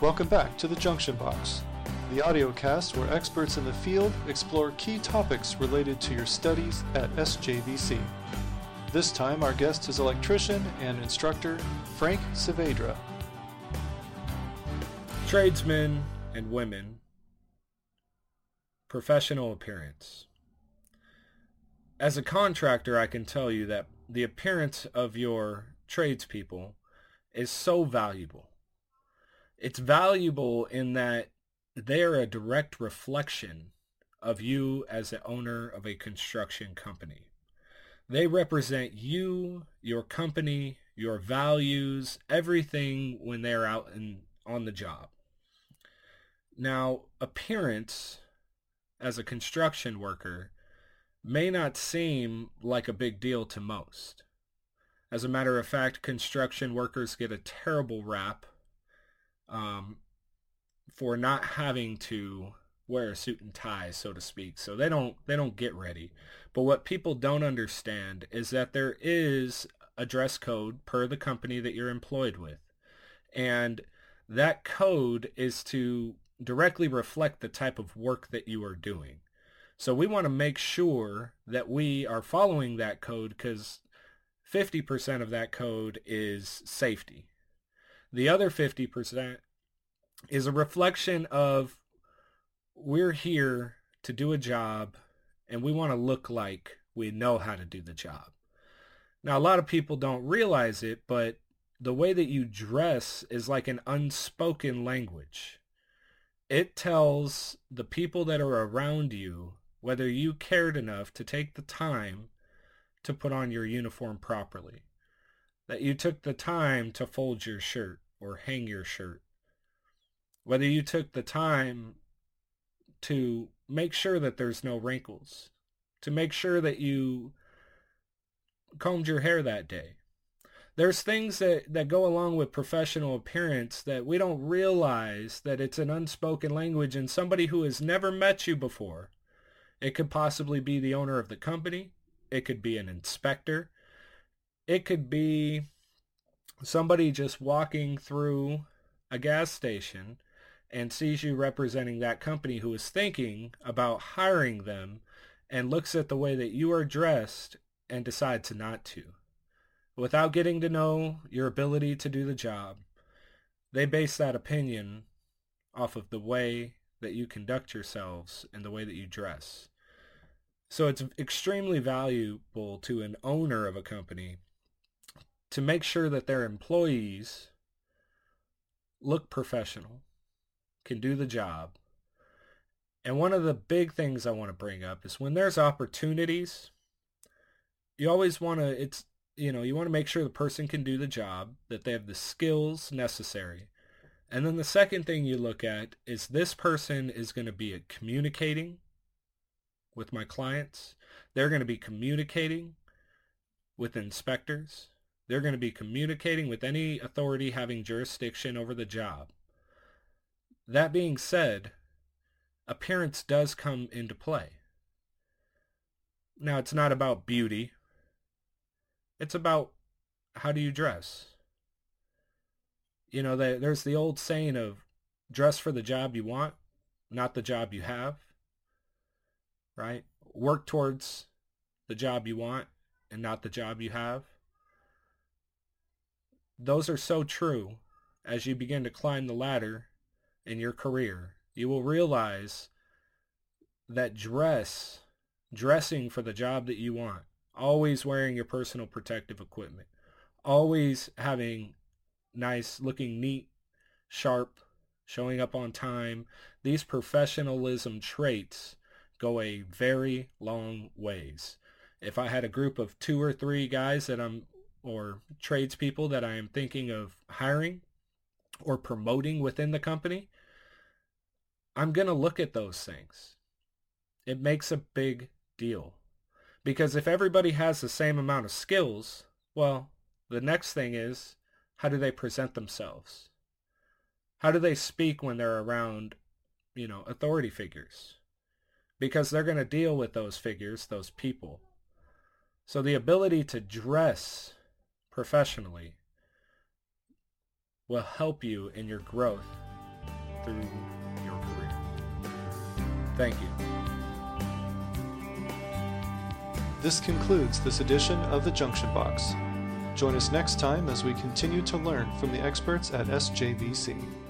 Welcome back to the Junction Box, the audio cast where experts in the field explore key topics related to your studies at SJVC. This time, our guest is electrician and instructor Frank Saavedra. Tradesmen and women, professional appearance. As a contractor, I can tell you that the appearance of your tradespeople is so valuable. It's valuable in that they're a direct reflection of you as the owner of a construction company. They represent you, your company, your values, everything when they're out and on the job. Now, appearance as a construction worker may not seem like a big deal to most. As a matter of fact, construction workers get a terrible rap um, for not having to wear a suit and tie, so to speak. So they don't they don't get ready. But what people don't understand is that there is a dress code per the company that you're employed with. And that code is to directly reflect the type of work that you are doing. So we want to make sure that we are following that code because 50% of that code is safety. The other 50% is a reflection of we're here to do a job and we want to look like we know how to do the job. Now, a lot of people don't realize it, but the way that you dress is like an unspoken language. It tells the people that are around you whether you cared enough to take the time to put on your uniform properly, that you took the time to fold your shirt or hang your shirt, whether you took the time to make sure that there's no wrinkles, to make sure that you combed your hair that day. There's things that, that go along with professional appearance that we don't realize that it's an unspoken language and somebody who has never met you before. It could possibly be the owner of the company. It could be an inspector. It could be somebody just walking through a gas station and sees you representing that company who is thinking about hiring them and looks at the way that you are dressed and decides not to. Without getting to know your ability to do the job, they base that opinion off of the way that you conduct yourselves and the way that you dress. So it's extremely valuable to an owner of a company to make sure that their employees look professional, can do the job. And one of the big things I want to bring up is when there's opportunities, you always want to, it's, you know, you want to make sure the person can do the job, that they have the skills necessary. And then the second thing you look at is this person is going to be communicating with my clients. They're going to be communicating with inspectors. They're going to be communicating with any authority having jurisdiction over the job. That being said, appearance does come into play. Now, it's not about beauty. It's about how do you dress? You know, there's the old saying of dress for the job you want, not the job you have right? Work towards the job you want and not the job you have. Those are so true as you begin to climb the ladder in your career. You will realize that dress, dressing for the job that you want, always wearing your personal protective equipment, always having nice looking neat, sharp, showing up on time, these professionalism traits go a very long ways. If I had a group of two or three guys that I'm, or tradespeople that I am thinking of hiring or promoting within the company, I'm going to look at those things. It makes a big deal. Because if everybody has the same amount of skills, well, the next thing is, how do they present themselves? How do they speak when they're around, you know, authority figures? because they're going to deal with those figures, those people. So the ability to dress professionally will help you in your growth through your career. Thank you. This concludes this edition of the Junction Box. Join us next time as we continue to learn from the experts at SJVC.